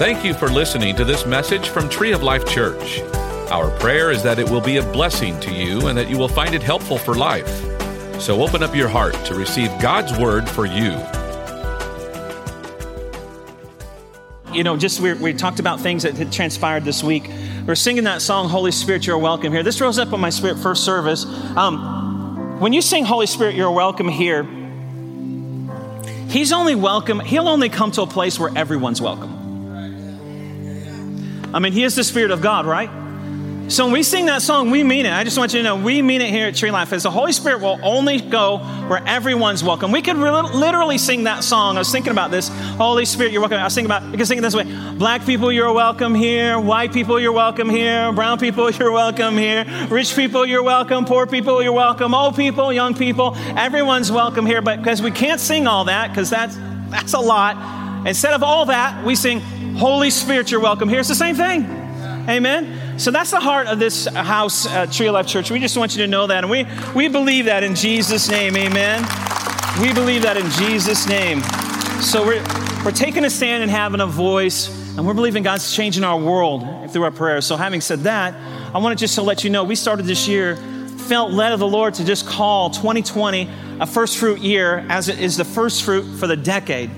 Thank you for listening to this message from Tree of Life Church. Our prayer is that it will be a blessing to you and that you will find it helpful for life. So open up your heart to receive God's word for you. You know, just we, we talked about things that had transpired this week. We're singing that song, Holy Spirit, You're Welcome Here. This rose up on my spirit first service. Um, when you sing Holy Spirit, You're Welcome Here, He's only welcome, He'll only come to a place where everyone's welcome. I mean, He is the Spirit of God, right? So when we sing that song, we mean it. I just want you to know we mean it here at Tree Life. As the Holy Spirit will only go where everyone's welcome. We could re- literally sing that song. I was thinking about this. Holy Spirit, you're welcome. I was thinking about, we could sing it this way. Black people, you're welcome here. White people, you're welcome here. Brown people, you're welcome here. Rich people, you're welcome. Poor people, you're welcome. Old people, young people, everyone's welcome here. But because we can't sing all that, because that's, that's a lot. Instead of all that, we sing, Holy Spirit, you're welcome here. It's the same thing. Amen. So that's the heart of this house, uh, Tree of Life Church. We just want you to know that. And we, we believe that in Jesus' name. Amen. We believe that in Jesus' name. So we're, we're taking a stand and having a voice, and we're believing God's changing our world through our prayers. So, having said that, I wanted just to let you know we started this year, felt led of the Lord to just call 2020 a first fruit year as it is the first fruit for the decade,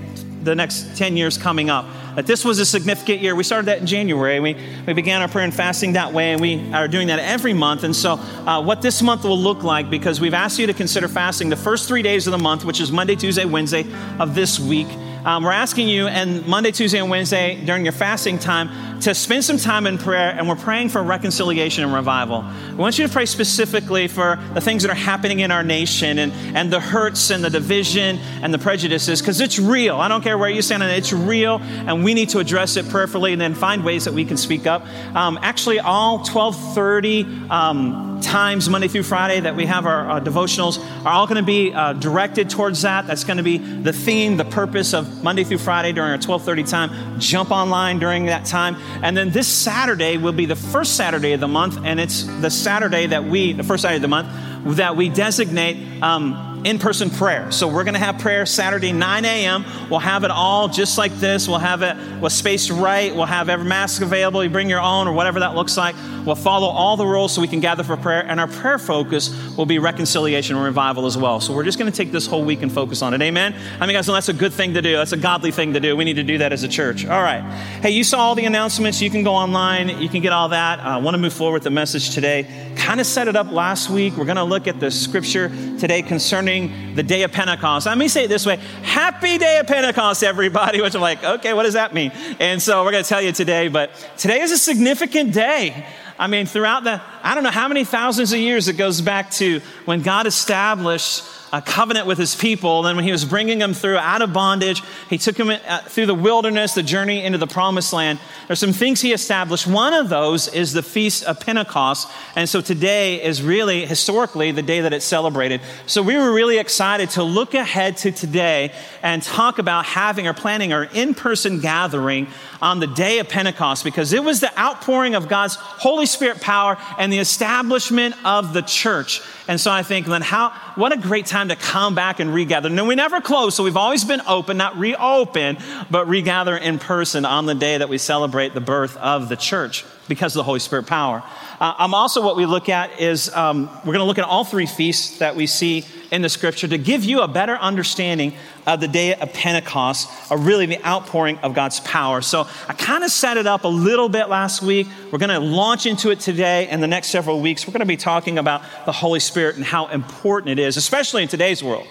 the next 10 years coming up that this was a significant year. We started that in January. We, we began our prayer and fasting that way, and we are doing that every month. And so, uh, what this month will look like, because we've asked you to consider fasting the first three days of the month, which is Monday, Tuesday, Wednesday of this week. Um, we're asking you, and Monday, Tuesday, and Wednesday during your fasting time, to spend some time in prayer, and we're praying for reconciliation and revival. We want you to pray specifically for the things that are happening in our nation and, and the hurts and the division and the prejudices, because it's real. I don't care where you stand on it, it's real, and we need to address it prayerfully and then find ways that we can speak up. Um, actually, all 1230 um, times, Monday through Friday, that we have our uh, devotionals are all going to be uh, directed towards that. That's going to be the theme, the purpose of Monday through Friday during our 1230 time. Jump online during that time. And then this Saturday will be the first Saturday of the month, and it's the Saturday that we, the first Saturday of the month, that we designate um, in person prayer. So we're going to have prayer Saturday, 9 a.m. We'll have it all just like this. We'll have it we'll spaced right. We'll have every mask available. You bring your own or whatever that looks like. We'll follow all the rules so we can gather for prayer. And our prayer focus will be reconciliation and revival as well. So we're just going to take this whole week and focus on it. Amen? I mean, guys, that's a good thing to do. That's a godly thing to do. We need to do that as a church. All right. Hey, you saw all the announcements. You can go online. You can get all that. I want to move forward with the message today. Kind of set it up last week. We're going to look at the scripture today concerning the day of Pentecost. Let me say it this way Happy Day of Pentecost, everybody, which I'm like, okay, what does that mean? And so we're going to tell you today, but today is a significant day. I mean, throughout the, I don't know how many thousands of years it goes back to when God established a covenant with his people. And Then, when he was bringing them through out of bondage, he took them uh, through the wilderness, the journey into the promised land. There's some things he established. One of those is the Feast of Pentecost. And so today is really historically the day that it's celebrated. So we were really excited to look ahead to today and talk about having or planning our in person gathering on the day of Pentecost because it was the outpouring of God's Holy Spirit power and the establishment of the church. And so I think, then, how, what a great time to come back and regather. No, we never close, so we've always been open, not reopen, but regather in person on the day that we celebrate the birth of the church because of the Holy Spirit power. Uh, um, also, what we look at is um, we're going to look at all three feasts that we see in the scripture to give you a better understanding of the day of Pentecost, or really the outpouring of God's power. So I kind of set it up a little bit last week. We're going to launch into it today and the next several weeks. We're going to be talking about the Holy Spirit and how important it is, especially in today's world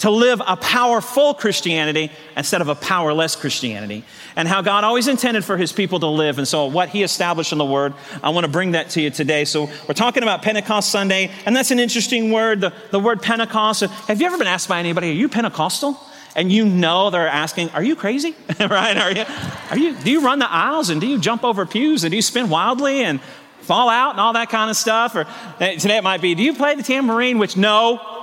to live a powerful Christianity instead of a powerless Christianity, and how God always intended for his people to live. And so, what he established in the word, I want to bring that to you today. So, we're talking about Pentecost Sunday, and that's an interesting word, the, the word Pentecost. Have you ever been asked by anybody, Are you Pentecostal? And you know they're asking, Are you crazy? right? Are you, are you, do you run the aisles and do you jump over pews and do you spin wildly and fall out and all that kind of stuff? Or eh, today it might be, Do you play the tambourine? Which, no,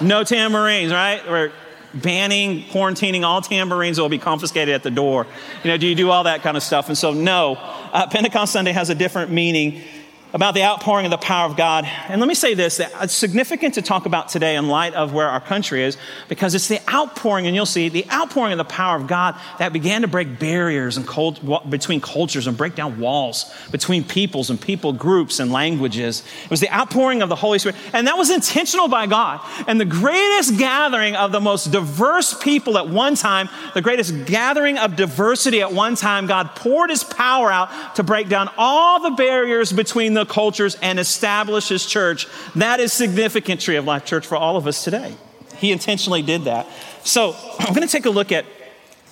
no tambourines, right? We're banning, quarantining all tambourines will be confiscated at the door. You know, do you do all that kind of stuff? And so, no, uh, Pentecost Sunday has a different meaning. About the outpouring of the power of God. And let me say this that it's significant to talk about today in light of where our country is, because it's the outpouring, and you'll see the outpouring of the power of God that began to break barriers and cult, between cultures and break down walls between peoples and people groups and languages. It was the outpouring of the Holy Spirit, and that was intentional by God. And the greatest gathering of the most diverse people at one time, the greatest gathering of diversity at one time, God poured his power out to break down all the barriers between the cultures and establish his church. That is significant, Tree of Life Church, for all of us today. He intentionally did that. So I'm going to take a look at,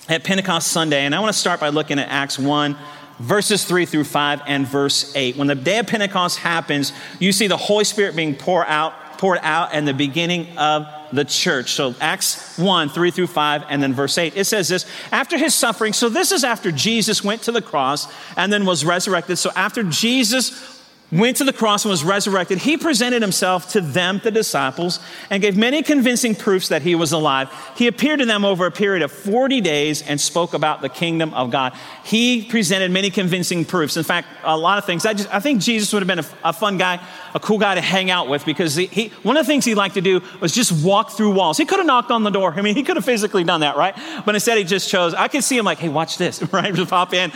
at Pentecost Sunday, and I want to start by looking at Acts 1 verses 3 through 5 and verse 8. When the day of Pentecost happens, you see the Holy Spirit being poured out, poured out and the beginning of the church. So Acts 1, 3 through 5, and then verse 8. It says this after his suffering, so this is after Jesus went to the cross and then was resurrected. So after Jesus went to the cross and was resurrected, he presented himself to them, the disciples, and gave many convincing proofs that he was alive. He appeared to them over a period of 40 days and spoke about the kingdom of God. He presented many convincing proofs. In fact, a lot of things. I, just, I think Jesus would have been a, a, fun guy, a cool guy to hang out with because he, he, one of the things he liked to do was just walk through walls. He could have knocked on the door. I mean, he could have physically done that, right? But instead, he just chose. I could see him like, hey, watch this, right? Just pop in.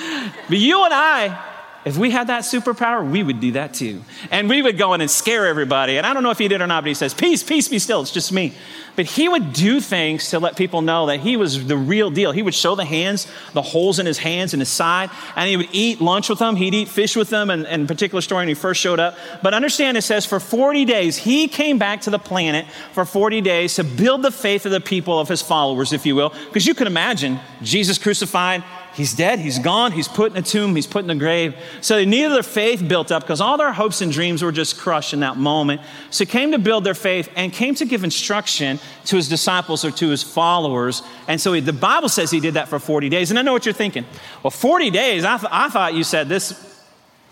But you and I, if we had that superpower, we would do that too. And we would go in and scare everybody. And I don't know if he did or not, but he says, Peace, peace, be still. It's just me. But he would do things to let people know that he was the real deal. He would show the hands, the holes in his hands and his side, and he would eat lunch with them. He'd eat fish with them, and, and particular story when he first showed up. But understand it says for 40 days, he came back to the planet for 40 days to build the faith of the people of his followers, if you will. Because you can imagine Jesus crucified, He's dead, he's gone, he's put in a tomb, he's put in a grave. So they needed their faith built up because all their hopes and dreams were just crushed in that moment. So he came to build their faith and came to give instruction to his disciples or to his followers. And so he, the Bible says he did that for 40 days. And I know what you're thinking. Well, 40 days, I, th- I thought you said this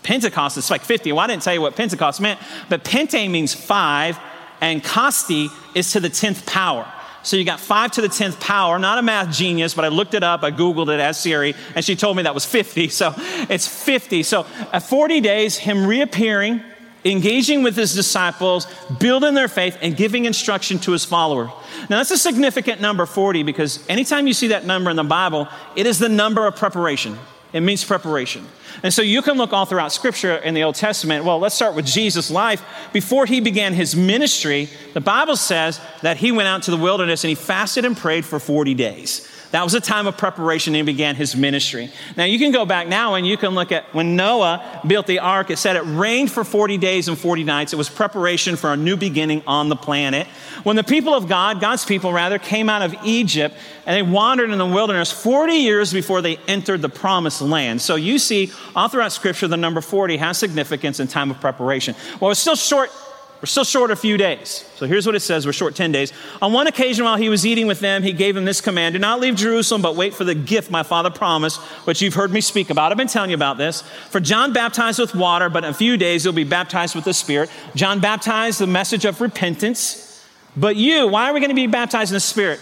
Pentecost is like 50. Well, I didn't tell you what Pentecost meant, but Pente means five, and Costi is to the 10th power. So you got five to the 10th power. I'm not a math genius, but I looked it up. I Googled it as Siri, and she told me that was 50. So it's 50. So at 40 days, him reappearing, engaging with his disciples, building their faith, and giving instruction to his followers. Now, that's a significant number, 40, because anytime you see that number in the Bible, it is the number of preparation. It means preparation. And so you can look all throughout Scripture in the Old Testament. Well, let's start with Jesus' life. Before he began his ministry, the Bible says that he went out to the wilderness and he fasted and prayed for 40 days. That was a time of preparation and he began his ministry. Now you can go back now and you can look at when Noah built the ark, it said it rained for 40 days and 40 nights. It was preparation for a new beginning on the planet. When the people of God, God's people rather, came out of Egypt and they wandered in the wilderness 40 years before they entered the promised land. So you see all throughout scripture the number 40 has significance in time of preparation. Well, it's still short we're still short a few days. So here's what it says we're short 10 days. On one occasion, while he was eating with them, he gave them this command Do not leave Jerusalem, but wait for the gift my father promised, which you've heard me speak about. I've been telling you about this. For John baptized with water, but in a few days he'll be baptized with the Spirit. John baptized the message of repentance. But you, why are we going to be baptized in the Spirit?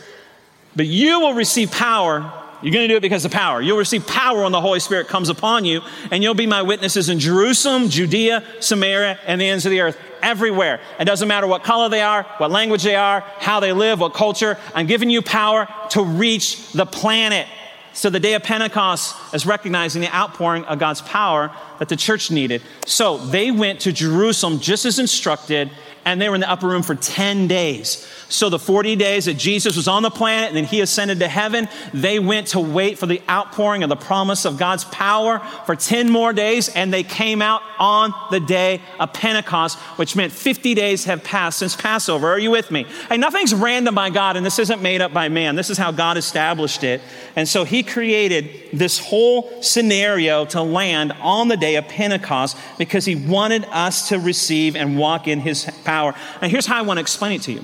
But you will receive power you're going to do it because of power. You'll receive power when the Holy Spirit comes upon you, and you'll be my witnesses in Jerusalem, Judea, Samaria, and the ends of the earth. Everywhere. It doesn't matter what color they are, what language they are, how they live, what culture. I'm giving you power to reach the planet. So the day of Pentecost is recognizing the outpouring of God's power that the church needed. So they went to Jerusalem just as instructed, and they were in the upper room for 10 days. So, the 40 days that Jesus was on the planet and then he ascended to heaven, they went to wait for the outpouring of the promise of God's power for 10 more days, and they came out on the day of Pentecost, which meant 50 days have passed since Passover. Are you with me? Hey, nothing's random by God, and this isn't made up by man. This is how God established it. And so, he created this whole scenario to land on the day of Pentecost because he wanted us to receive and walk in his power. And here's how I want to explain it to you.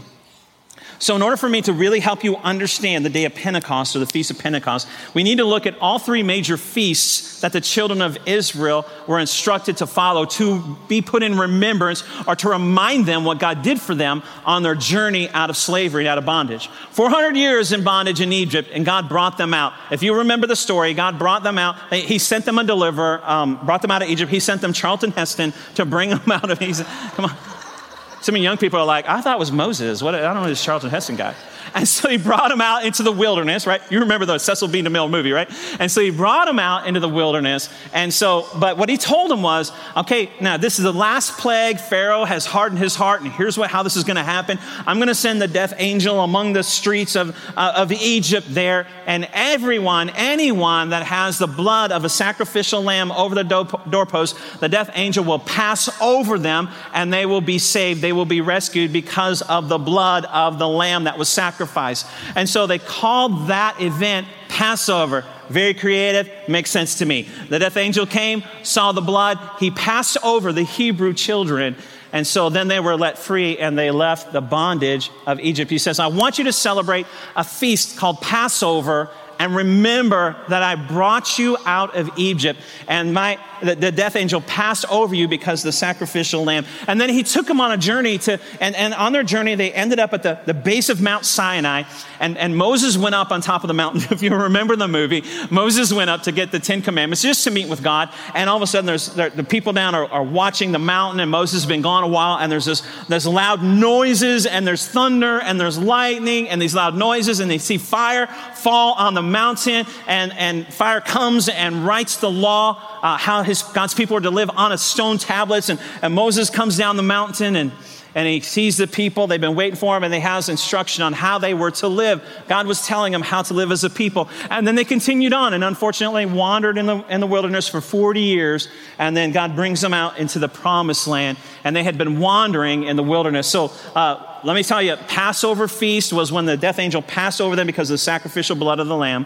So, in order for me to really help you understand the day of Pentecost or the Feast of Pentecost, we need to look at all three major feasts that the children of Israel were instructed to follow to be put in remembrance or to remind them what God did for them on their journey out of slavery, out of bondage. 400 years in bondage in Egypt, and God brought them out. If you remember the story, God brought them out. He sent them a deliverer, um, brought them out of Egypt. He sent them Charlton Heston to bring them out of Egypt. Come on. Some young people are like, I thought it was Moses. What, I don't know this Charlton Heston guy. And so he brought him out into the wilderness, right? You remember the Cecil B. DeMille movie, right? And so he brought him out into the wilderness. And so, but what he told him was, okay, now this is the last plague. Pharaoh has hardened his heart, and here's what, how this is going to happen. I'm going to send the death angel among the streets of, uh, of Egypt there, and everyone, anyone that has the blood of a sacrificial lamb over the doorpost, the death angel will pass over them, and they will be saved. They will be rescued because of the blood of the lamb that was sacrificed. And so they called that event Passover. Very creative, makes sense to me. The death angel came, saw the blood, he passed over the Hebrew children. And so then they were let free and they left the bondage of Egypt. He says, I want you to celebrate a feast called Passover and remember that I brought you out of Egypt, and my the, the, death angel passed over you because the sacrificial lamb. And then he took them on a journey to, and, and on their journey, they ended up at the, the base of Mount Sinai, and, and Moses went up on top of the mountain. if you remember the movie, Moses went up to get the Ten Commandments just to meet with God, and all of a sudden, there's there, the people down are, are watching the mountain, and Moses has been gone a while, and there's this there's loud noises, and there's thunder, and there's lightning, and these loud noises, and they see fire fall on the mountain, and, and fire comes and writes the law, uh, how his, God's people are to live on a stone tablets. And, and Moses comes down the mountain and and he sees the people. They've been waiting for him, and they has instruction on how they were to live. God was telling them how to live as a people. And then they continued on and unfortunately wandered in the, in the wilderness for 40 years. And then God brings them out into the promised land. And they had been wandering in the wilderness. So uh, let me tell you, Passover feast was when the death angel passed over them because of the sacrificial blood of the lamb.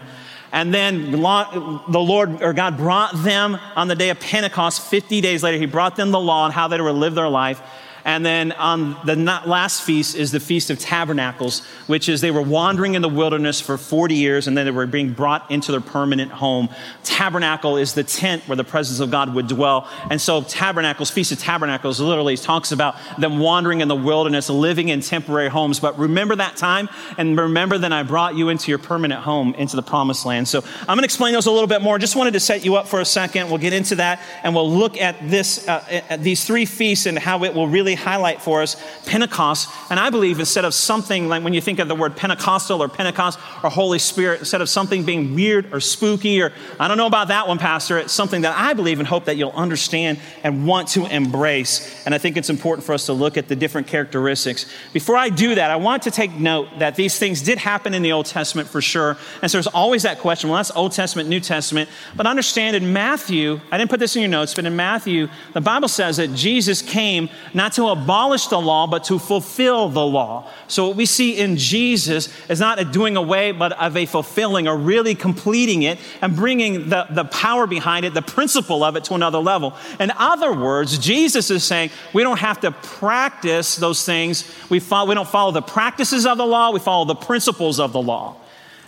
And then the Lord or God brought them on the day of Pentecost, 50 days later, He brought them the law and how they were to live their life. And then on the last feast is the Feast of Tabernacles, which is they were wandering in the wilderness for 40 years and then they were being brought into their permanent home. Tabernacle is the tent where the presence of God would dwell. And so Tabernacles, Feast of Tabernacles, literally talks about them wandering in the wilderness, living in temporary homes. But remember that time and remember that I brought you into your permanent home, into the promised land. So I'm going to explain those a little bit more. Just wanted to set you up for a second. We'll get into that and we'll look at this, uh, at these three feasts and how it will really highlight for us Pentecost. And I believe instead of something like when you think of the word Pentecostal or Pentecost or Holy Spirit, instead of something being weird or spooky or I don't know about that one, Pastor, it's something that I believe and hope that you'll understand and want to embrace. And I think it's important for us to look at the different characteristics. Before I do that, I want to take note that these things did happen in the Old Testament for sure. And so there's always that question well, that's Old Testament, New Testament. But understand in Matthew, I didn't put this in your notes, but in Matthew, the Bible says that Jesus came not to abolish the law, but to fulfill the law. So what we see in Jesus is not a doing away, but of a fulfilling or really completing it and bringing the, the power behind it, the principle of it to another level. In other words, Jesus is saying we don't have to practice those things. We, follow, we don't follow the practices of the law, we follow the principles of the law.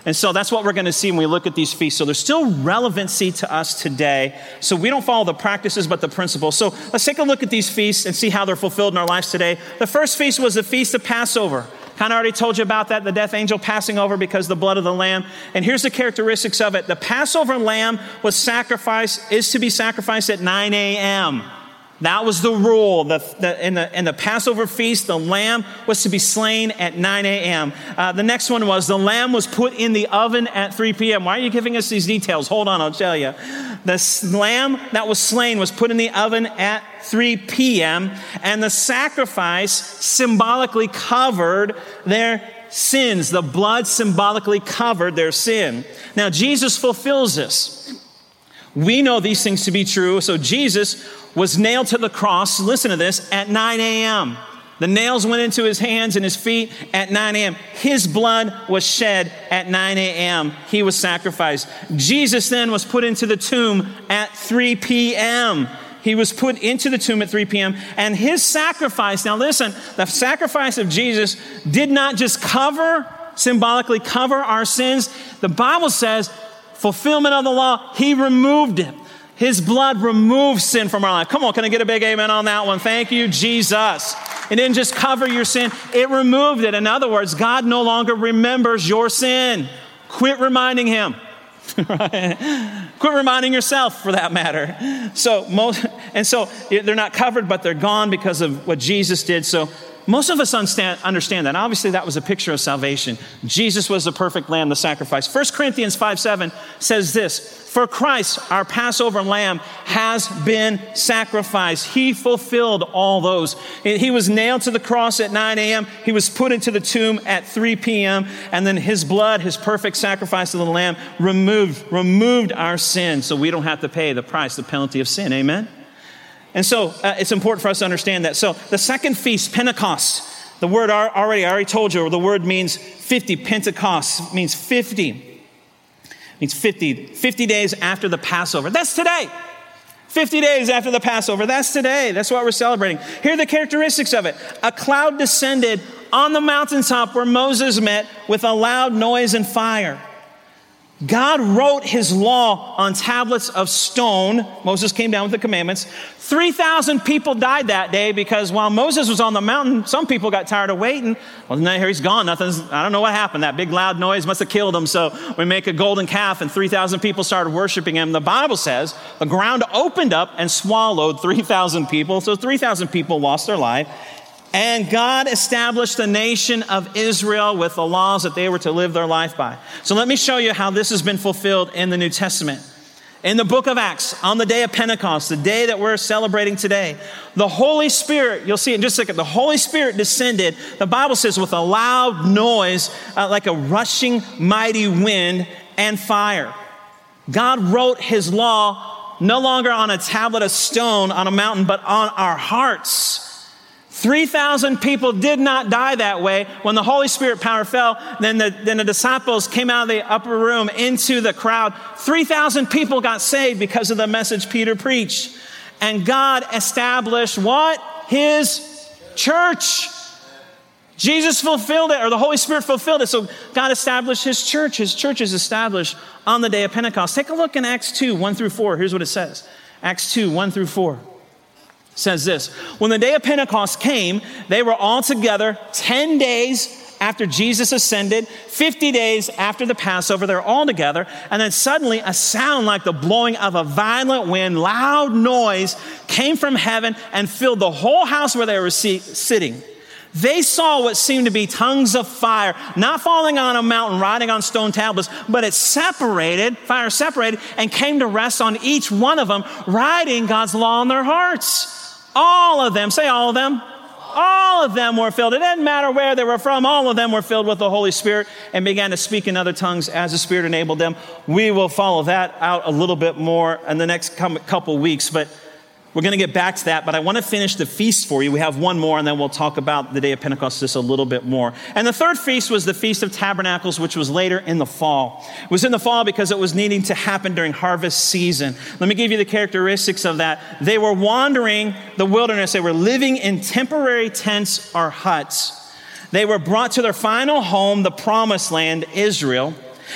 And so that's what we're going to see when we look at these feasts. So there's still relevancy to us today. So we don't follow the practices, but the principles. So let's take a look at these feasts and see how they're fulfilled in our lives today. The first feast was the Feast of Passover. Kind of already told you about that, the death angel passing over because the blood of the lamb. And here's the characteristics of it. The Passover lamb was sacrificed, is to be sacrificed at 9 a.m. That was the rule. The, the, in, the, in the Passover feast, the lamb was to be slain at 9 a.m. Uh, the next one was the lamb was put in the oven at 3 p.m. Why are you giving us these details? Hold on, I'll tell you. The lamb that was slain was put in the oven at 3 p.m., and the sacrifice symbolically covered their sins. The blood symbolically covered their sin. Now, Jesus fulfills this. We know these things to be true. So Jesus was nailed to the cross, listen to this, at 9 a.m. The nails went into his hands and his feet at 9 a.m. His blood was shed at 9 a.m. He was sacrificed. Jesus then was put into the tomb at 3 p.m. he was put into the tomb at 3 p.m. And his sacrifice, now listen, the sacrifice of Jesus did not just cover, symbolically cover our sins. The Bible says, fulfillment of the law, he removed it. His blood removes sin from our life. Come on, can I get a big amen on that one? Thank you, Jesus. It didn't just cover your sin, it removed it. In other words, God no longer remembers your sin. Quit reminding him. Quit reminding yourself for that matter. So most, and so they're not covered, but they're gone because of what Jesus did. So most of us understand that. Obviously, that was a picture of salvation. Jesus was the perfect lamb, the sacrifice. 1 Corinthians 5 7 says this For Christ, our Passover lamb, has been sacrificed. He fulfilled all those. He was nailed to the cross at 9 a.m., he was put into the tomb at 3 p.m., and then his blood, his perfect sacrifice of the lamb, removed, removed our sin so we don't have to pay the price, the penalty of sin. Amen? And so uh, it's important for us to understand that. So the second feast, Pentecost, the word already, I already told you, the word means 50. Pentecost means 50. means 50, 50 days after the Passover. That's today. 50 days after the Passover. That's today. That's what we're celebrating. Here are the characteristics of it. A cloud descended on the mountaintop where Moses met with a loud noise and fire. God wrote his law on tablets of stone. Moses came down with the commandments. 3,000 people died that day because while Moses was on the mountain, some people got tired of waiting. Well, now here he's gone. Nothing's, I don't know what happened. That big loud noise must have killed him. So we make a golden calf and 3,000 people started worshiping him. The Bible says the ground opened up and swallowed 3,000 people. So 3,000 people lost their life. And God established the nation of Israel with the laws that they were to live their life by. So let me show you how this has been fulfilled in the New Testament. In the book of Acts, on the day of Pentecost, the day that we're celebrating today, the Holy Spirit, you'll see in just a second, the Holy Spirit descended, the Bible says, with a loud noise, uh, like a rushing mighty wind and fire. God wrote his law no longer on a tablet of stone on a mountain, but on our hearts. 3,000 people did not die that way. When the Holy Spirit power fell, then the, then the disciples came out of the upper room into the crowd. 3,000 people got saved because of the message Peter preached. And God established what? His church. Jesus fulfilled it, or the Holy Spirit fulfilled it. So God established His church. His church is established on the day of Pentecost. Take a look in Acts 2 1 through 4. Here's what it says Acts 2 1 through 4 says this When the day of Pentecost came, they were all together 10 days after Jesus ascended, 50 days after the Passover, they're all together. And then suddenly, a sound like the blowing of a violent wind, loud noise came from heaven and filled the whole house where they were sitting. They saw what seemed to be tongues of fire, not falling on a mountain, riding on stone tablets, but it separated, fire separated, and came to rest on each one of them, writing God's law on their hearts. All of them, say all of them. All of them were filled. It didn't matter where they were from. All of them were filled with the Holy Spirit and began to speak in other tongues as the Spirit enabled them. We will follow that out a little bit more in the next couple weeks, but we're going to get back to that, but I want to finish the feast for you. We have one more, and then we'll talk about the day of Pentecost just a little bit more. And the third feast was the Feast of Tabernacles, which was later in the fall. It was in the fall because it was needing to happen during harvest season. Let me give you the characteristics of that. They were wandering the wilderness, they were living in temporary tents or huts. They were brought to their final home, the promised land, Israel,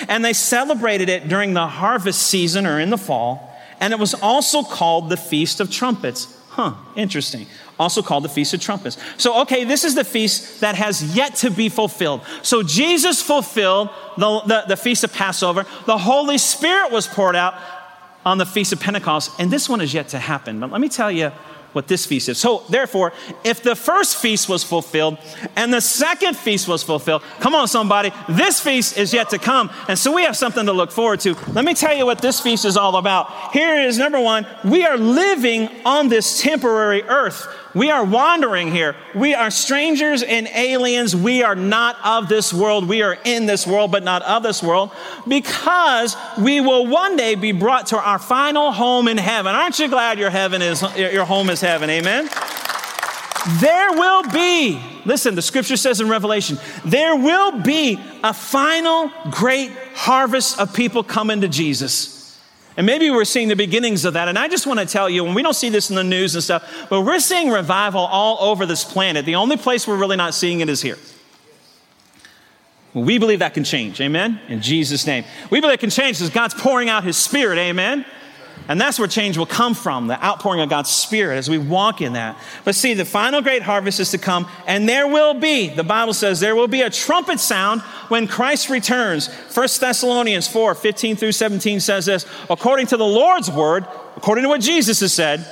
and they celebrated it during the harvest season or in the fall and it was also called the Feast of Trumpets. Huh, interesting. Also called the Feast of Trumpets. So, okay, this is the feast that has yet to be fulfilled. So, Jesus fulfilled the, the, the Feast of Passover. The Holy Spirit was poured out on the Feast of Pentecost, and this one is yet to happen. But let me tell you what this feast is. So, therefore, if the first feast was fulfilled and the second feast was fulfilled, come on, somebody, this feast is yet to come. And so we have something to look forward to. Let me tell you what this feast is all about. Here is number one we are living on this temporary earth. We are wandering here. We are strangers and aliens. We are not of this world. We are in this world, but not of this world because we will one day be brought to our final home in heaven. Aren't you glad your heaven is, your home is heaven? Amen. There will be, listen, the scripture says in Revelation, there will be a final great harvest of people coming to Jesus. And maybe we're seeing the beginnings of that. And I just want to tell you, and we don't see this in the news and stuff, but we're seeing revival all over this planet. The only place we're really not seeing it is here. We believe that can change. Amen? In Jesus' name. We believe it can change because God's pouring out His Spirit. Amen? And that's where change will come from, the outpouring of God's Spirit as we walk in that. But see, the final great harvest is to come, and there will be, the Bible says, there will be a trumpet sound when Christ returns. 1 Thessalonians 4 15 through 17 says this according to the Lord's word, according to what Jesus has said,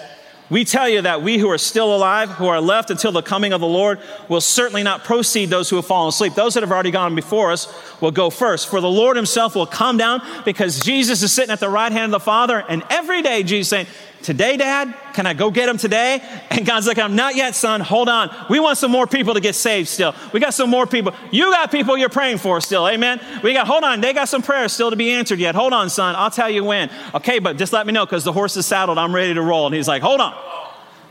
we tell you that we who are still alive, who are left until the coming of the Lord, will certainly not precede those who have fallen asleep. Those that have already gone before us will go first. For the Lord himself will come down because Jesus is sitting at the right hand of the Father. And every day, Jesus saying, Today, Dad, can I go get him today? And God's like, I'm not yet, son. Hold on. We want some more people to get saved still. We got some more people. You got people you're praying for still. Amen. We got, hold on. They got some prayers still to be answered yet. Hold on, son. I'll tell you when. Okay, but just let me know because the horse is saddled. I'm ready to roll. And he's like, hold on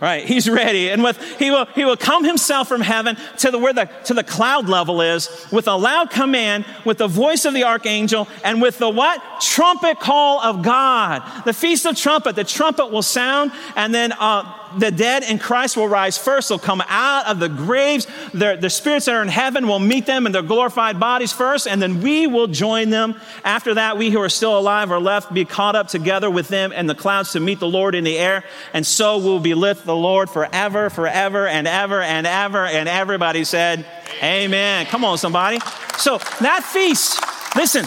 right he's ready and with he will he will come himself from heaven to the where the to the cloud level is with a loud command with the voice of the archangel and with the what trumpet call of god the feast of trumpet the trumpet will sound and then uh, the dead in Christ will rise first. They'll come out of the graves. Their, the spirits that are in heaven will meet them in their glorified bodies first, and then we will join them. After that, we who are still alive are left be caught up together with them in the clouds to meet the Lord in the air, and so we'll be with the Lord forever, forever, and ever, and ever. And everybody said, Amen. Amen. Come on, somebody. So that feast, listen,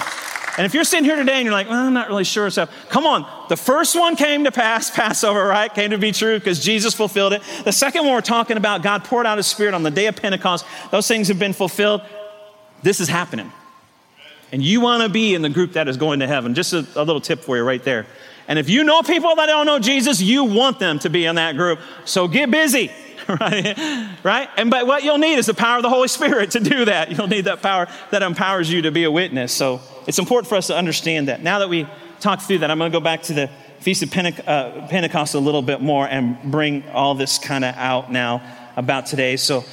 and if you're sitting here today and you're like, well, I'm not really sure, so come on. The first one came to pass, Passover, right? Came to be true because Jesus fulfilled it. The second one we're talking about, God poured out his spirit on the day of Pentecost. Those things have been fulfilled. This is happening. And you want to be in the group that is going to heaven. Just a, a little tip for you right there. And if you know people that don't know Jesus, you want them to be in that group. So get busy. right? Right? And but what you'll need is the power of the Holy Spirit to do that. You'll need that power that empowers you to be a witness. So it's important for us to understand that. Now that we talked through that, I'm going to go back to the Feast of Pente- uh, Pentecost a little bit more and bring all this kind of out now about today. So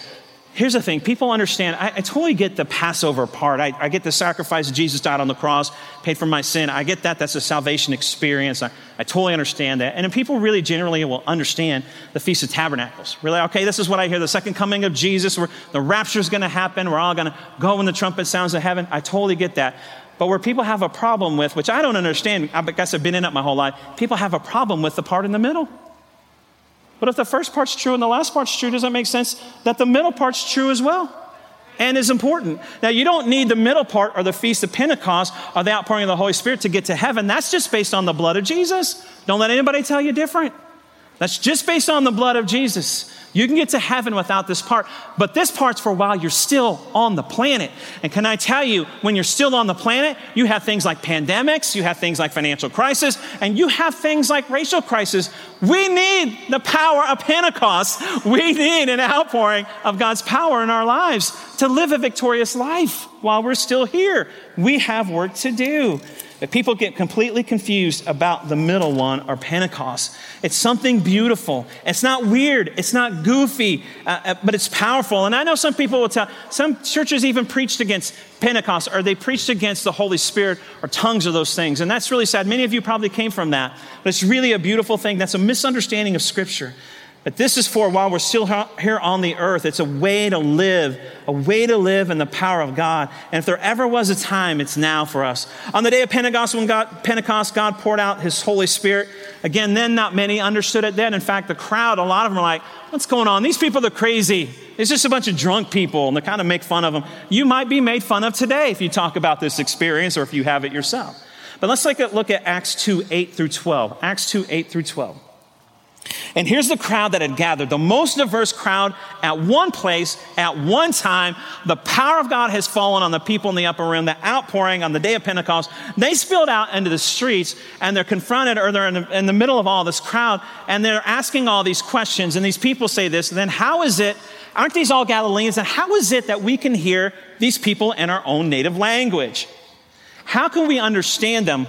Here's the thing people understand, I, I totally get the Passover part. I, I, get the sacrifice Jesus died on the cross, paid for my sin. I get that. That's a salvation experience. I, I totally understand that. And people really generally will understand the Feast of Tabernacles. Really, okay, this is what I hear the second coming of Jesus, where the rapture is going to happen. We're all going to go when the trumpet sounds of heaven. I totally get that. But where people have a problem with, which I don't understand, I guess I've been in it my whole life, people have a problem with the part in the middle. But if the first part's true and the last part's true, does that make sense that the middle part's true as well? And is important. Now, you don't need the middle part or the Feast of Pentecost or the outpouring of the Holy Spirit to get to heaven. That's just based on the blood of Jesus. Don't let anybody tell you different. That's just based on the blood of Jesus. You can get to heaven without this part, but this part's for while you're still on the planet. And can I tell you, when you're still on the planet, you have things like pandemics, you have things like financial crisis, and you have things like racial crisis. We need the power of Pentecost. We need an outpouring of God's power in our lives to live a victorious life while we're still here. We have work to do. But people get completely confused about the middle one or Pentecost. It's something beautiful. It's not weird. It's not goofy, uh, uh, but it's powerful. And I know some people will tell, some churches even preached against Pentecost or they preached against the Holy Spirit or tongues or those things. And that's really sad. Many of you probably came from that. But it's really a beautiful thing. That's a misunderstanding of Scripture. But this is for while we're still here on the earth. It's a way to live, a way to live in the power of God. And if there ever was a time, it's now for us. On the day of Pentecost, when God, Pentecost, God poured out his Holy Spirit. Again, then not many understood it then. In fact, the crowd, a lot of them are like, what's going on? These people are crazy. It's just a bunch of drunk people, and they kind of make fun of them. You might be made fun of today if you talk about this experience or if you have it yourself. But let's take a look at Acts 2 8 through 12. Acts 2 8 through 12. And here's the crowd that had gathered, the most diverse crowd at one place, at one time. The power of God has fallen on the people in the upper room, the outpouring on the day of Pentecost. They spilled out into the streets and they're confronted, or they're in the, in the middle of all this crowd, and they're asking all these questions. And these people say this, then how is it, aren't these all Galileans? And how is it that we can hear these people in our own native language? How can we understand them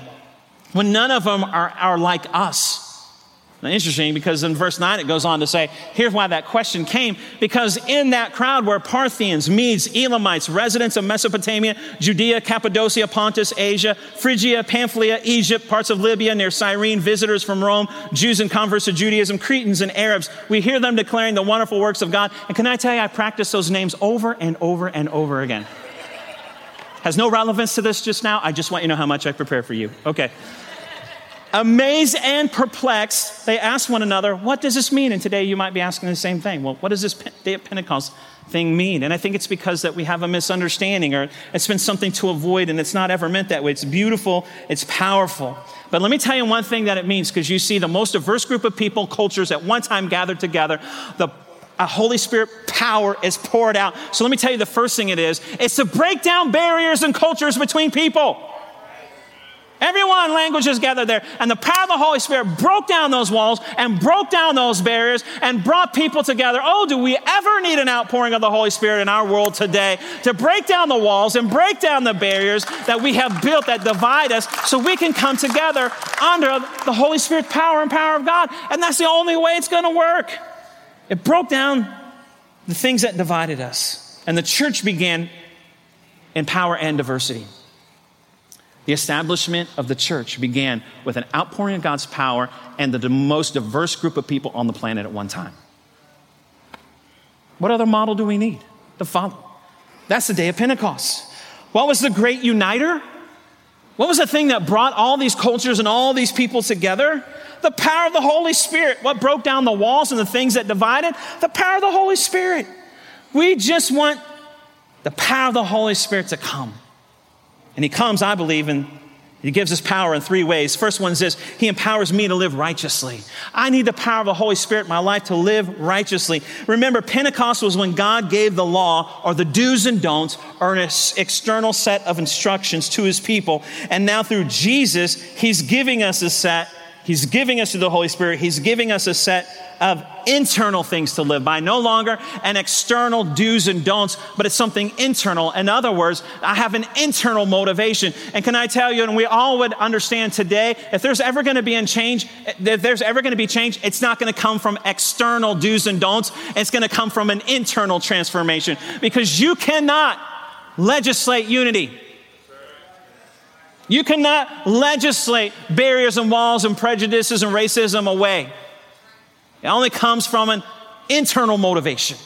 when none of them are, are like us? Interesting because in verse 9 it goes on to say, here's why that question came. Because in that crowd were Parthians, Medes, Elamites, residents of Mesopotamia, Judea, Cappadocia, Pontus, Asia, Phrygia, Pamphylia, Egypt, parts of Libya near Cyrene, visitors from Rome, Jews and converts to Judaism, Cretans and Arabs. We hear them declaring the wonderful works of God. And can I tell you, I practice those names over and over and over again. Has no relevance to this just now. I just want you to know how much I prepare for you. Okay. Amazed and perplexed, they asked one another, What does this mean? And today you might be asking the same thing. Well, what does this day of Pentecost thing mean? And I think it's because that we have a misunderstanding or it's been something to avoid and it's not ever meant that way. It's beautiful, it's powerful. But let me tell you one thing that it means because you see the most diverse group of people, cultures at one time gathered together. The Holy Spirit power is poured out. So let me tell you the first thing it is it's to break down barriers and cultures between people. Everyone languages gathered there. And the power of the Holy Spirit broke down those walls and broke down those barriers and brought people together. Oh, do we ever need an outpouring of the Holy Spirit in our world today to break down the walls and break down the barriers that we have built that divide us so we can come together under the Holy Spirit power and power of God? And that's the only way it's going to work. It broke down the things that divided us. And the church began in power and diversity. The establishment of the church began with an outpouring of God's power and the most diverse group of people on the planet at one time. What other model do we need to follow? That's the day of Pentecost. What was the great uniter? What was the thing that brought all these cultures and all these people together? The power of the Holy Spirit. What broke down the walls and the things that divided? The power of the Holy Spirit. We just want the power of the Holy Spirit to come and he comes, I believe, and he gives us power in three ways. First one is this He empowers me to live righteously. I need the power of the Holy Spirit in my life to live righteously. Remember, Pentecost was when God gave the law or the do's and don'ts or an external set of instructions to his people. And now through Jesus, he's giving us a set He's giving us to the Holy Spirit. He's giving us a set of internal things to live by. No longer an external do's and don'ts, but it's something internal. In other words, I have an internal motivation. And can I tell you, and we all would understand today, if there's ever going to be a change, if there's ever going to be change, it's not going to come from external do's and don'ts. It's going to come from an internal transformation because you cannot legislate unity. You cannot legislate barriers and walls and prejudices and racism away. It only comes from an internal motivation.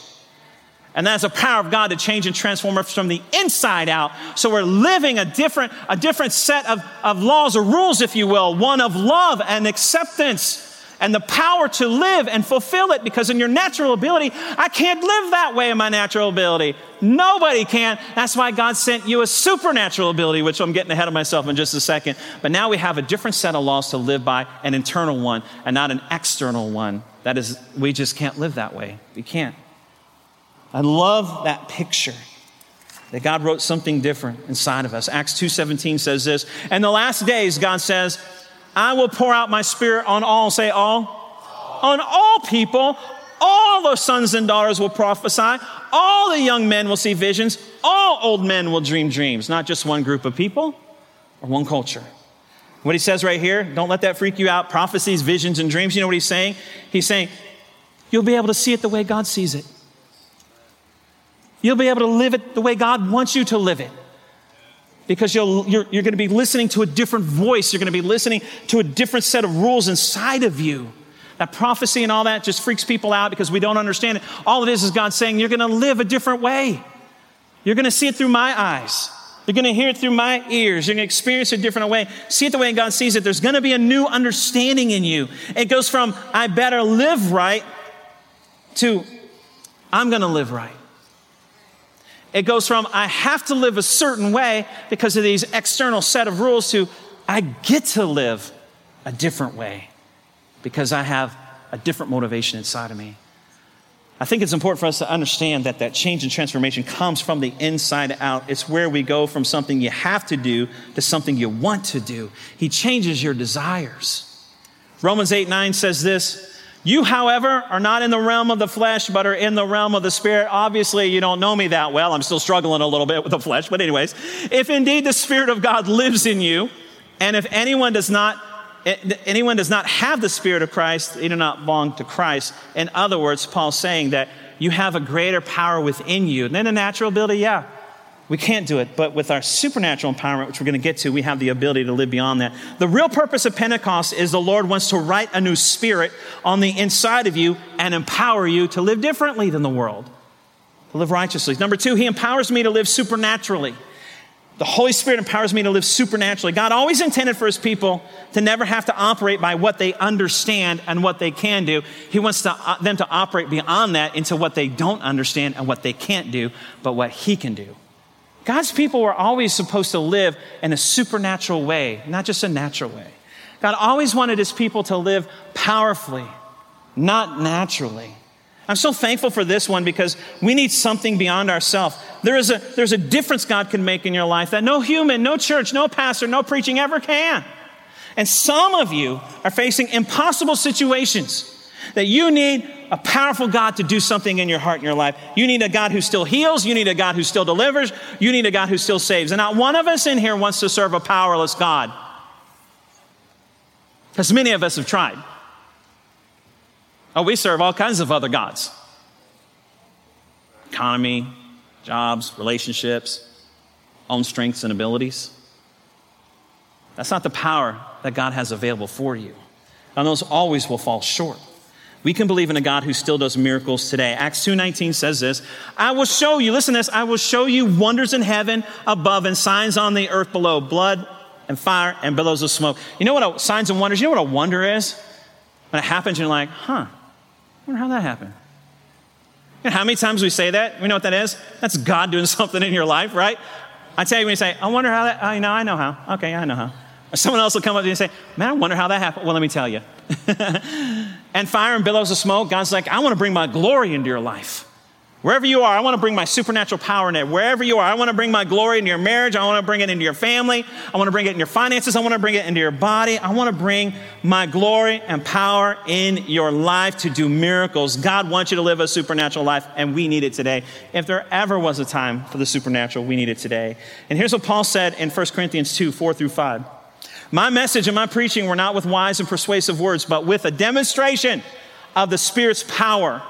And that's the power of God to change and transform us from the inside out. So we're living a different, a different set of, of laws or rules, if you will, one of love and acceptance and the power to live and fulfill it because in your natural ability, I can't live that way in my natural ability. Nobody can. That's why God sent you a supernatural ability, which I'm getting ahead of myself in just a second. But now we have a different set of laws to live by, an internal one and not an external one. That is, we just can't live that way. We can't. I love that picture that God wrote something different inside of us. Acts 2:17 says this, "And the last days God says, I will pour out my spirit on all, say all, on all people. All the sons and daughters will prophesy. All the young men will see visions. All old men will dream dreams, not just one group of people or one culture. What he says right here, don't let that freak you out. Prophecies, visions, and dreams. You know what he's saying? He's saying, you'll be able to see it the way God sees it. You'll be able to live it the way God wants you to live it because you'll, you're, you're going to be listening to a different voice. You're going to be listening to a different set of rules inside of you. That prophecy and all that just freaks people out because we don't understand it. All it is is God saying, You're going to live a different way. You're going to see it through my eyes. You're going to hear it through my ears. You're going to experience it a different way. See it the way God sees it. There's going to be a new understanding in you. It goes from, I better live right, to, I'm going to live right. It goes from I have to live a certain way because of these external set of rules to I get to live a different way because I have a different motivation inside of me. I think it's important for us to understand that that change and transformation comes from the inside out. It's where we go from something you have to do to something you want to do. He changes your desires. Romans 8 9 says this you, however, are not in the realm of the flesh, but are in the realm of the spirit. Obviously, you don't know me that well. I'm still struggling a little bit with the flesh. But, anyways, if indeed the Spirit of God lives in you, and if anyone does not anyone does not have the Spirit of Christ, they do not belong to Christ. In other words, Paul's saying that you have a greater power within you. Then a natural ability, yeah, we can't do it. But with our supernatural empowerment, which we're going to get to, we have the ability to live beyond that. The real purpose of Pentecost is the Lord wants to write a new spirit on the inside of you and empower you to live differently than the world, to live righteously. Number two, He empowers me to live supernaturally. The Holy Spirit empowers me to live supernaturally. God always intended for His people to never have to operate by what they understand and what they can do. He wants to, uh, them to operate beyond that into what they don't understand and what they can't do, but what He can do. God's people were always supposed to live in a supernatural way, not just a natural way. God always wanted His people to live powerfully, not naturally. I'm so thankful for this one because we need something beyond ourselves. There is a, there's a difference God can make in your life that no human, no church, no pastor, no preaching ever can. And some of you are facing impossible situations that you need a powerful God to do something in your heart and your life. You need a God who still heals. You need a God who still delivers. You need a God who still saves. And not one of us in here wants to serve a powerless God. Because many of us have tried. Oh, we serve all kinds of other gods economy, jobs, relationships, own strengths and abilities. That's not the power that God has available for you. And those always will fall short. We can believe in a God who still does miracles today. Acts 2:19 says this, I will show you, listen to this, I will show you wonders in heaven above and signs on the earth below, blood and fire and billows of smoke. You know what a, signs and wonders, you know what a wonder is? When it happens, you're like, huh, wonder how that happened. You know how many times we say that? We know what that is? That's God doing something in your life, right? I tell you when you say, I wonder how that, oh, you know, I know how. Okay, I know how. Or someone else will come up to you and say, man, I wonder how that happened. Well, let me tell you. and fire and billows of smoke, God's like, I want to bring my glory into your life. Wherever you are, I want to bring my supernatural power in it. Wherever you are, I want to bring my glory into your marriage. I want to bring it into your family. I want to bring it in your finances. I want to bring it into your body. I want to bring my glory and power in your life to do miracles. God wants you to live a supernatural life, and we need it today. If there ever was a time for the supernatural, we need it today. And here's what Paul said in 1 Corinthians 2 4 through 5. My message and my preaching were not with wise and persuasive words, but with a demonstration of the Spirit's power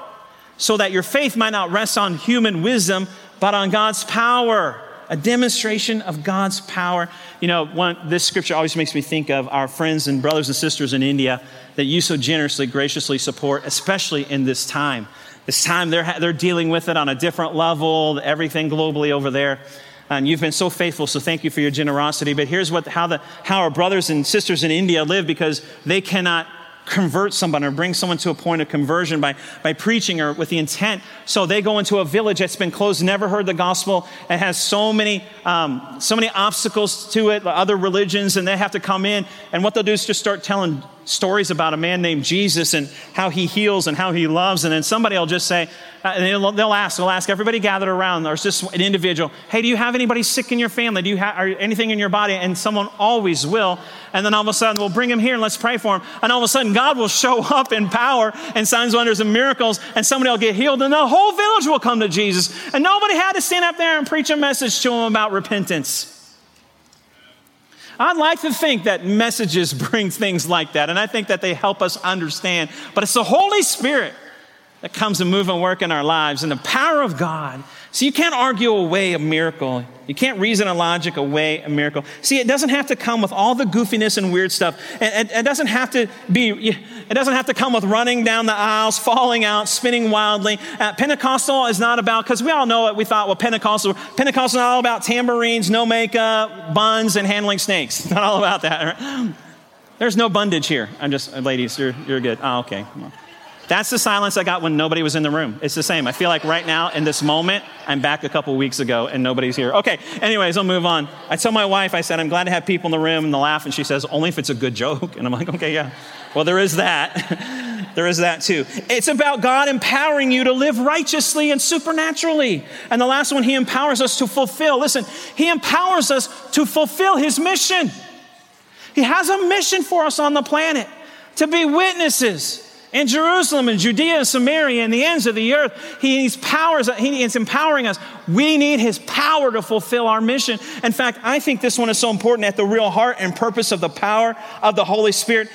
so that your faith might not rest on human wisdom, but on God's power. A demonstration of God's power. You know, one, this scripture always makes me think of our friends and brothers and sisters in India that you so generously, graciously support, especially in this time. This time they're, they're dealing with it on a different level, everything globally over there. And you've been so faithful, so thank you for your generosity. But here's what, how, the, how our brothers and sisters in India live because they cannot convert someone or bring someone to a point of conversion by, by preaching or with the intent. So they go into a village that's been closed, never heard the gospel, and has so many, um, so many obstacles to it, other religions, and they have to come in. And what they'll do is just start telling stories about a man named Jesus and how he heals and how he loves. And then somebody will just say, Uh, and they'll, they'll, ask, they'll ask everybody gathered around, or just an individual, hey, do you have anybody sick in your family? Do you have anything in your body? And someone always will. And then all of a sudden, we'll bring him here and let's pray for him. And all of a sudden, God will show up in power and signs, wonders, and miracles, and somebody will get healed, and the whole village will come to Jesus. And nobody had to stand up there and preach a message to them about repentance. I'd like to think that messages bring things like that, and I think that they help us understand. But it's the Holy Spirit that comes to move and work in our lives and the power of God. So you can't argue away a miracle. You can't reason a logic away a miracle. See, it doesn't have to come with all the goofiness and weird stuff. It, it, it doesn't have to be, it doesn't have to come with running down the aisles, falling out, spinning wildly. Uh, Pentecostal is not about, because we all know it, we thought, well, Pentecostal, Pentecostal is all about tambourines, no makeup, buns, and handling snakes. not all about that. Right? There's no bondage here. I'm just, ladies, you're, you're good. Oh, okay. That's the silence I got when nobody was in the room. It's the same. I feel like right now, in this moment, I'm back a couple weeks ago and nobody's here. Okay, anyways, I'll move on. I tell my wife, I said, I'm glad to have people in the room and they laugh. And she says, only if it's a good joke. And I'm like, okay, yeah. Well, there is that. there is that too. It's about God empowering you to live righteously and supernaturally. And the last one, He empowers us to fulfill. Listen, He empowers us to fulfill His mission. He has a mission for us on the planet to be witnesses In Jerusalem and Judea and Samaria and the ends of the earth, he needs powers, he is empowering us. We need his power to fulfill our mission. In fact, I think this one is so important at the real heart and purpose of the power of the Holy Spirit.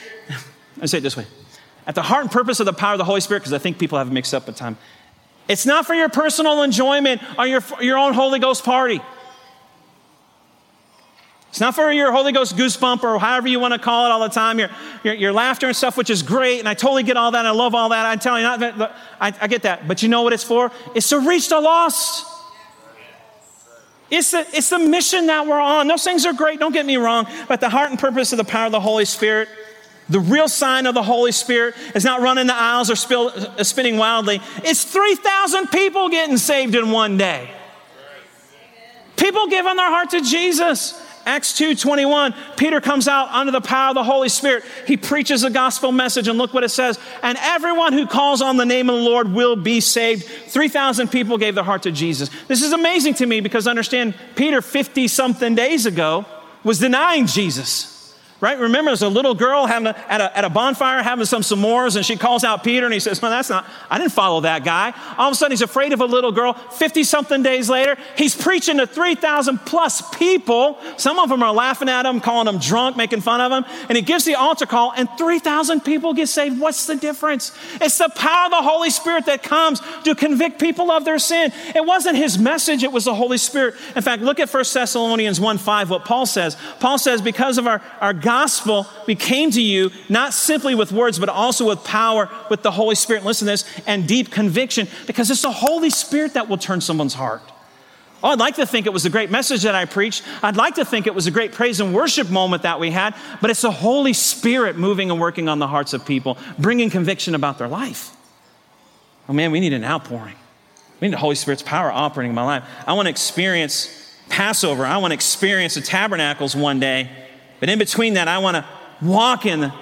I say it this way. At the heart and purpose of the power of the Holy Spirit, because I think people have mixed up at time. It's not for your personal enjoyment or your, your own Holy Ghost party. It's not for your Holy Ghost goosebump or however you want to call it all the time, your, your, your, laughter and stuff, which is great. And I totally get all that. I love all that. I'm telling you, not, I, I get that. But you know what it's for? It's to reach the lost. It's the, it's the mission that we're on. Those things are great, don't get me wrong. But the heart and purpose of the power of the Holy Spirit, the real sign of the Holy Spirit is not running the aisles or spill, uh, spinning wildly. It's 3,000 people getting saved in one day. People giving their heart to Jesus. Acts 2:21, Peter comes out under the power of the Holy Spirit. He preaches the gospel message and look what it says, and everyone who calls on the name of the Lord will be saved. 3,000 people gave their heart to Jesus. This is amazing to me because understand Peter 50 something days ago was denying Jesus right? Remember, there's a little girl having a, at, a, at a bonfire having some s'mores, and she calls out Peter, and he says, No, that's not, I didn't follow that guy. All of a sudden, he's afraid of a little girl. 50 something days later, he's preaching to 3,000 plus people. Some of them are laughing at him, calling him drunk, making fun of him. And he gives the altar call, and 3,000 people get saved. What's the difference? It's the power of the Holy Spirit that comes to convict people of their sin. It wasn't his message, it was the Holy Spirit. In fact, look at 1 Thessalonians 1 5, what Paul says. Paul says, Because of our, our God, gospel, we came to you not simply with words, but also with power, with the Holy Spirit. Listen to this, and deep conviction, because it's the Holy Spirit that will turn someone's heart. Oh, I'd like to think it was a great message that I preached. I'd like to think it was a great praise and worship moment that we had, but it's the Holy Spirit moving and working on the hearts of people, bringing conviction about their life. Oh man, we need an outpouring. We need the Holy Spirit's power operating in my life. I want to experience Passover. I want to experience the tabernacles one day but in between that, I want to walk in the,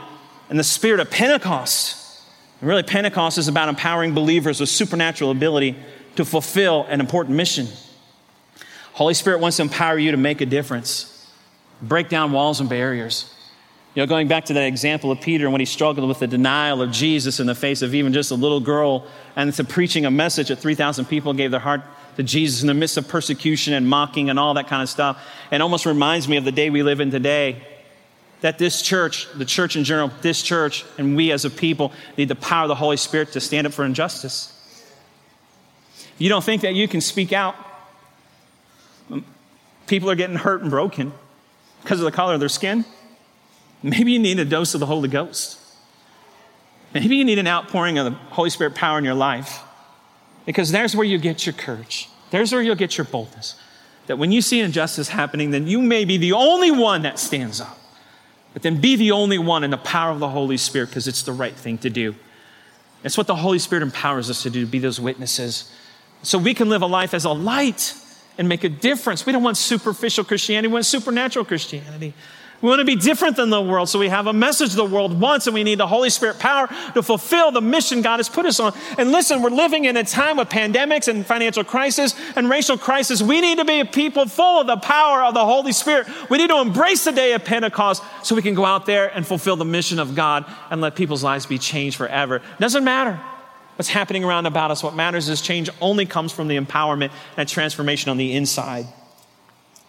in the spirit of Pentecost. And really, Pentecost is about empowering believers with supernatural ability to fulfill an important mission. Holy Spirit wants to empower you to make a difference, break down walls and barriers. You know, going back to that example of Peter when he struggled with the denial of Jesus in the face of even just a little girl and to preaching a message that 3,000 people gave their heart to Jesus in the midst of persecution and mocking and all that kind of stuff. It almost reminds me of the day we live in today that this church, the church in general, this church, and we as a people need the power of the Holy Spirit to stand up for injustice. You don't think that you can speak out? People are getting hurt and broken because of the color of their skin. Maybe you need a dose of the Holy Ghost. Maybe you need an outpouring of the Holy Spirit power in your life because there's where you get your courage. There's where you'll get your boldness. That when you see injustice happening, then you may be the only one that stands up. But then be the only one in the power of the Holy Spirit because it's the right thing to do. It's what the Holy Spirit empowers us to do, to be those witnesses. So we can live a life as a light and make a difference. We don't want superficial Christianity, we want supernatural Christianity. We want to be different than the world, so we have a message the world wants, and we need the Holy Spirit power to fulfill the mission God has put us on. And listen, we're living in a time of pandemics and financial crisis and racial crisis. We need to be a people full of the power of the Holy Spirit. We need to embrace the day of Pentecost so we can go out there and fulfill the mission of God and let people's lives be changed forever. It doesn't matter what's happening around about us. What matters is change only comes from the empowerment and transformation on the inside.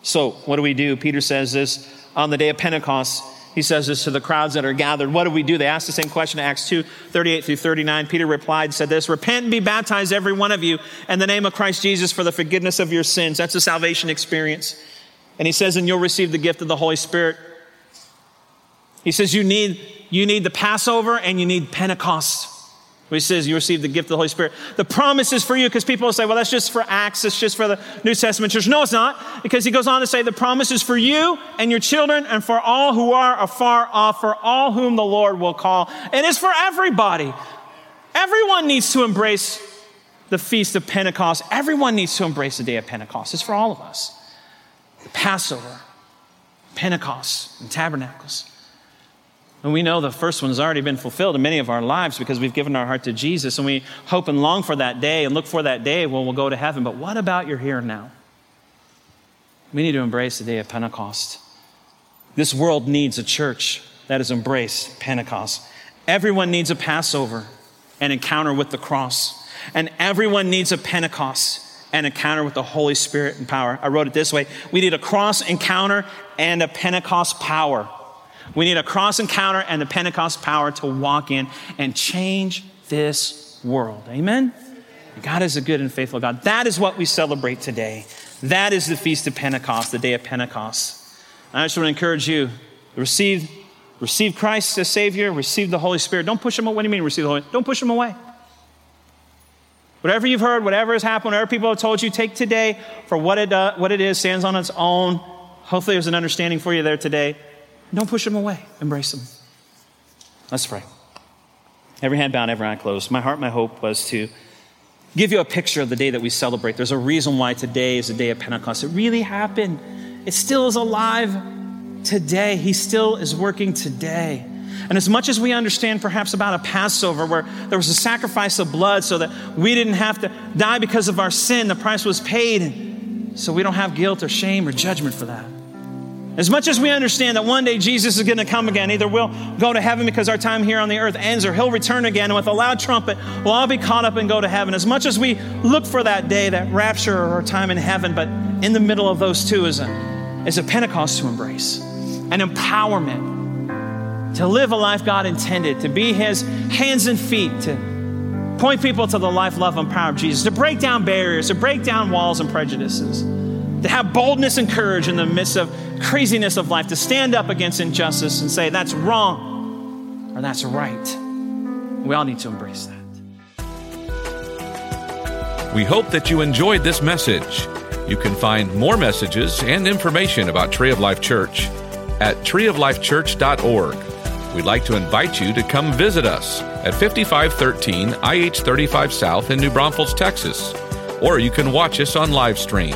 So, what do we do? Peter says this on the day of Pentecost. He says this to the crowds that are gathered. What do we do? They asked the same question in Acts 2 38 through 39. Peter replied, said this Repent and be baptized, every one of you, in the name of Christ Jesus for the forgiveness of your sins. That's a salvation experience. And he says, And you'll receive the gift of the Holy Spirit. He says, You need, you need the Passover and you need Pentecost. He says you receive the gift of the Holy Spirit. The promise is for you because people will say, well, that's just for Acts, it's just for the New Testament church. No, it's not, because he goes on to say the promise is for you and your children and for all who are afar off, for all whom the Lord will call. And it's for everybody. Everyone needs to embrace the feast of Pentecost. Everyone needs to embrace the day of Pentecost. It's for all of us. The Passover, Pentecost, and tabernacles. And we know the first one has already been fulfilled in many of our lives because we've given our heart to Jesus and we hope and long for that day and look for that day when we'll go to heaven. But what about your here and now? We need to embrace the day of Pentecost. This world needs a church that has embraced Pentecost. Everyone needs a Passover. an encounter with the cross. And everyone needs a Pentecost, an encounter with the Holy Spirit and power. I wrote it this way We need a cross encounter and a Pentecost power. We need a cross encounter and the Pentecost power to walk in and change this world. Amen? God is a good and faithful God. That is what we celebrate today. That is the Feast of Pentecost, the day of Pentecost. I just want to encourage you receive, receive Christ as Savior, receive the Holy Spirit. Don't push Him away. What do you mean, receive the Holy Don't push Him away. Whatever you've heard, whatever has happened, whatever people have told you, take today for what it, uh, what it is, stands on its own. Hopefully, there's an understanding for you there today. Don't push them away, embrace them. Let's pray. Every hand bound, every eye closed. My heart, my hope was to give you a picture of the day that we celebrate. There's a reason why today is the day of Pentecost. It really happened. It still is alive today. He still is working today. And as much as we understand perhaps about a Passover where there was a sacrifice of blood so that we didn't have to die because of our sin, the price was paid, so we don't have guilt or shame or judgment for that. As much as we understand that one day Jesus is going to come again, either we'll go to heaven because our time here on the earth ends, or he'll return again, and with a loud trumpet, we'll all be caught up and go to heaven. As much as we look for that day, that rapture or our time in heaven, but in the middle of those two is a, is a Pentecost to embrace, an empowerment to live a life God intended, to be his hands and feet, to point people to the life, love, and power of Jesus, to break down barriers, to break down walls and prejudices to have boldness and courage in the midst of craziness of life, to stand up against injustice and say, that's wrong or that's right. We all need to embrace that. We hope that you enjoyed this message. You can find more messages and information about Tree of Life Church at treeoflifechurch.org. We'd like to invite you to come visit us at 5513 IH 35 South in New Braunfels, Texas, or you can watch us on live stream.